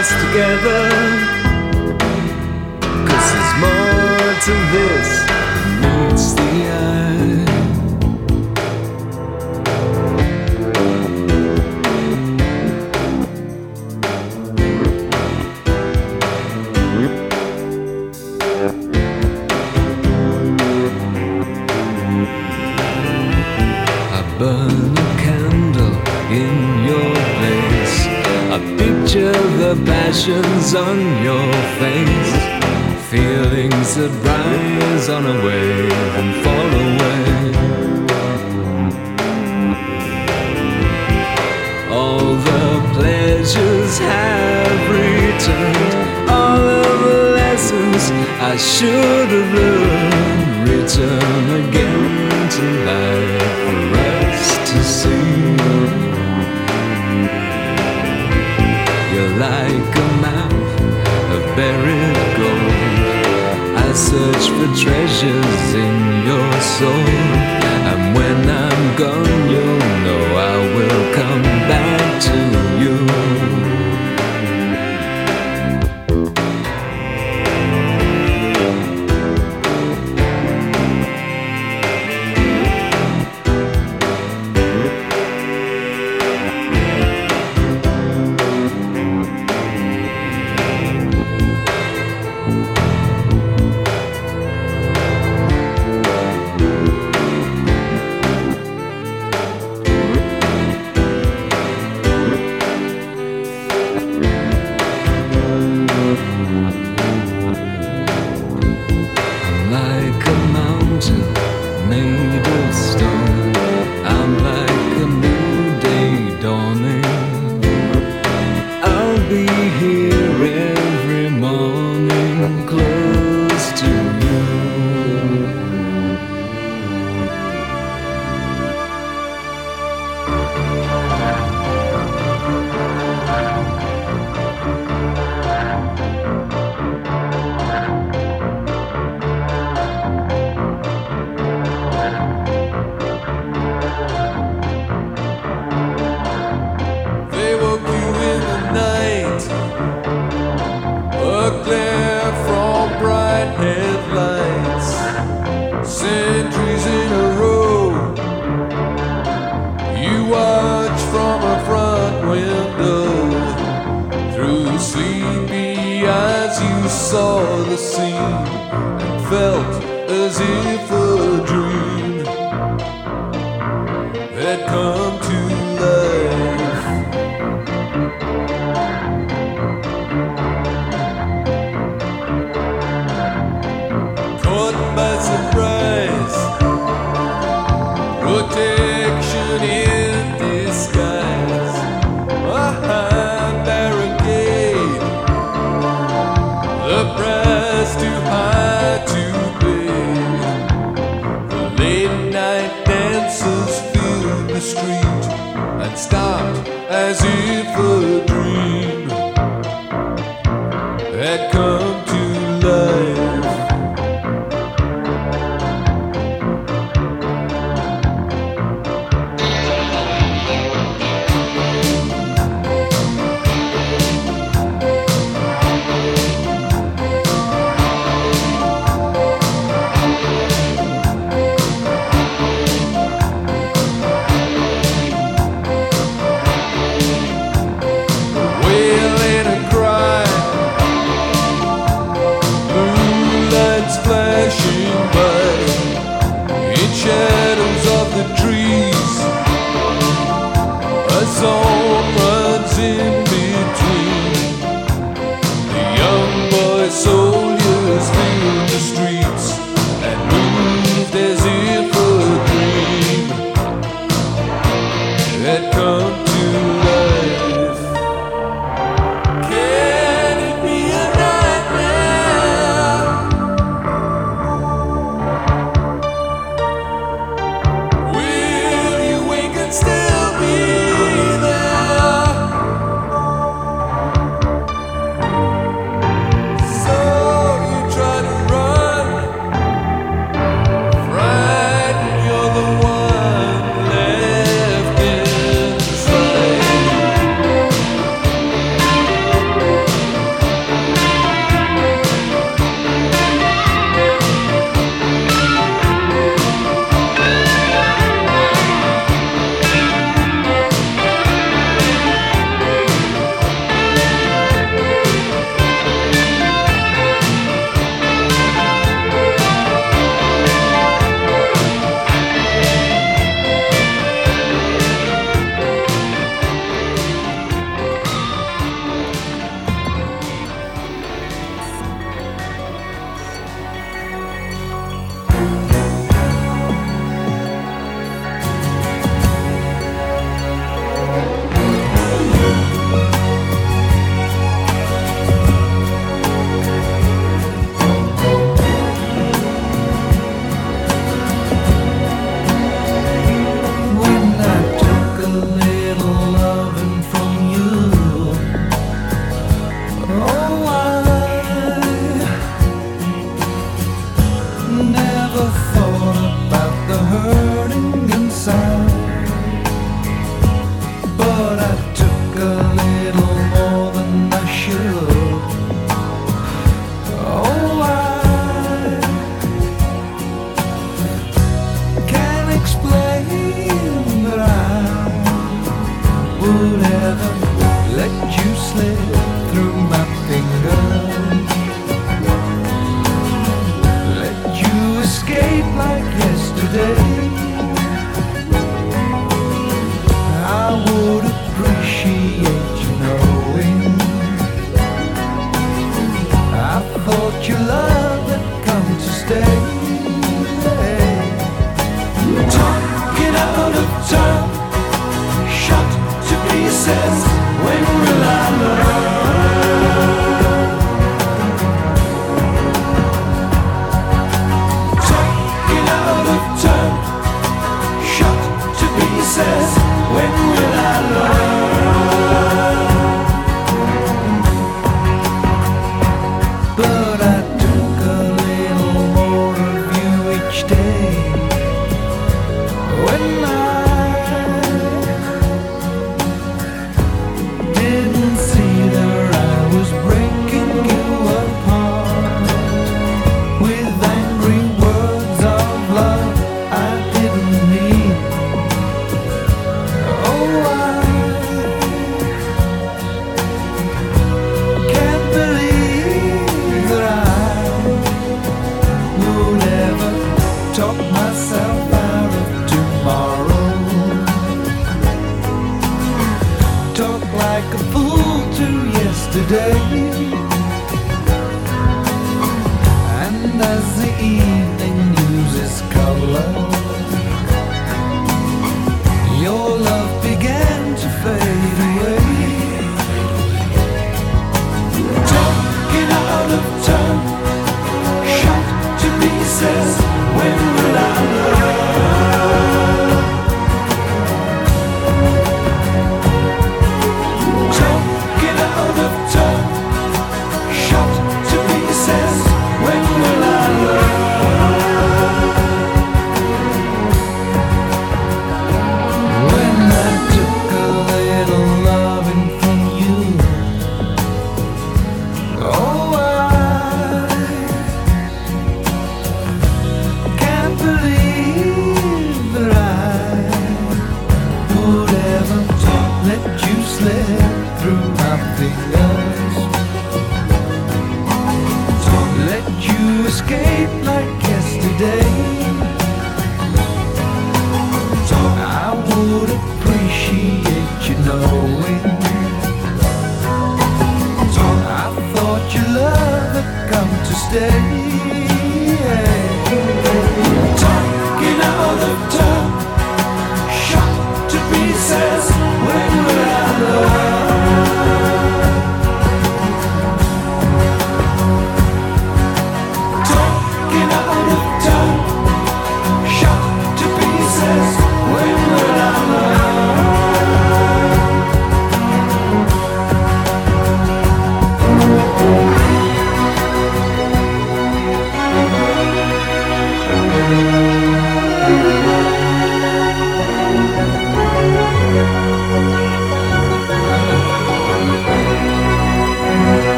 us together. Cause there's more to this than meets the eye. on your face, feelings that rise on a wave.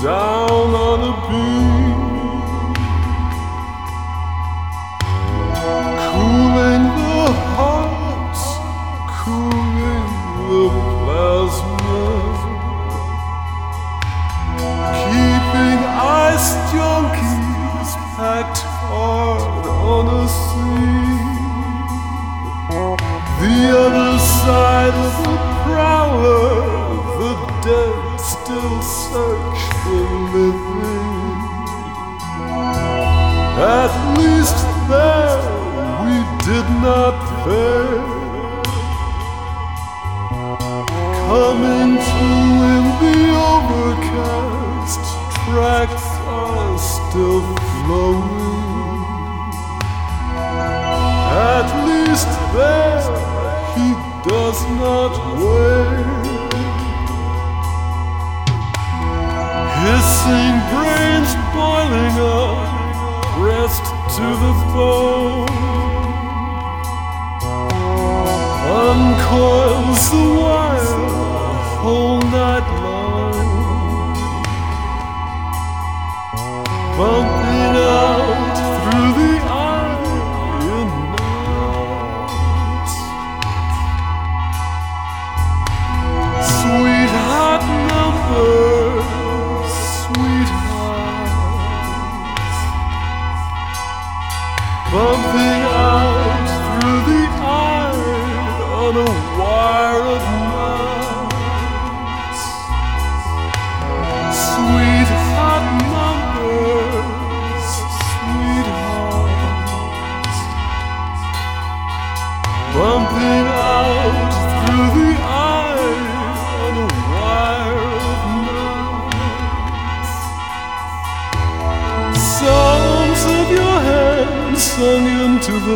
So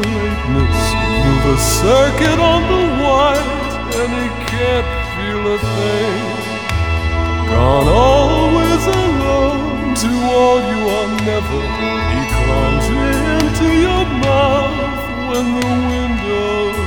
brightness move a circuit on the wires, and he can't feel a thing. Gone always alone to all you are never. He climbs into your mouth when the window.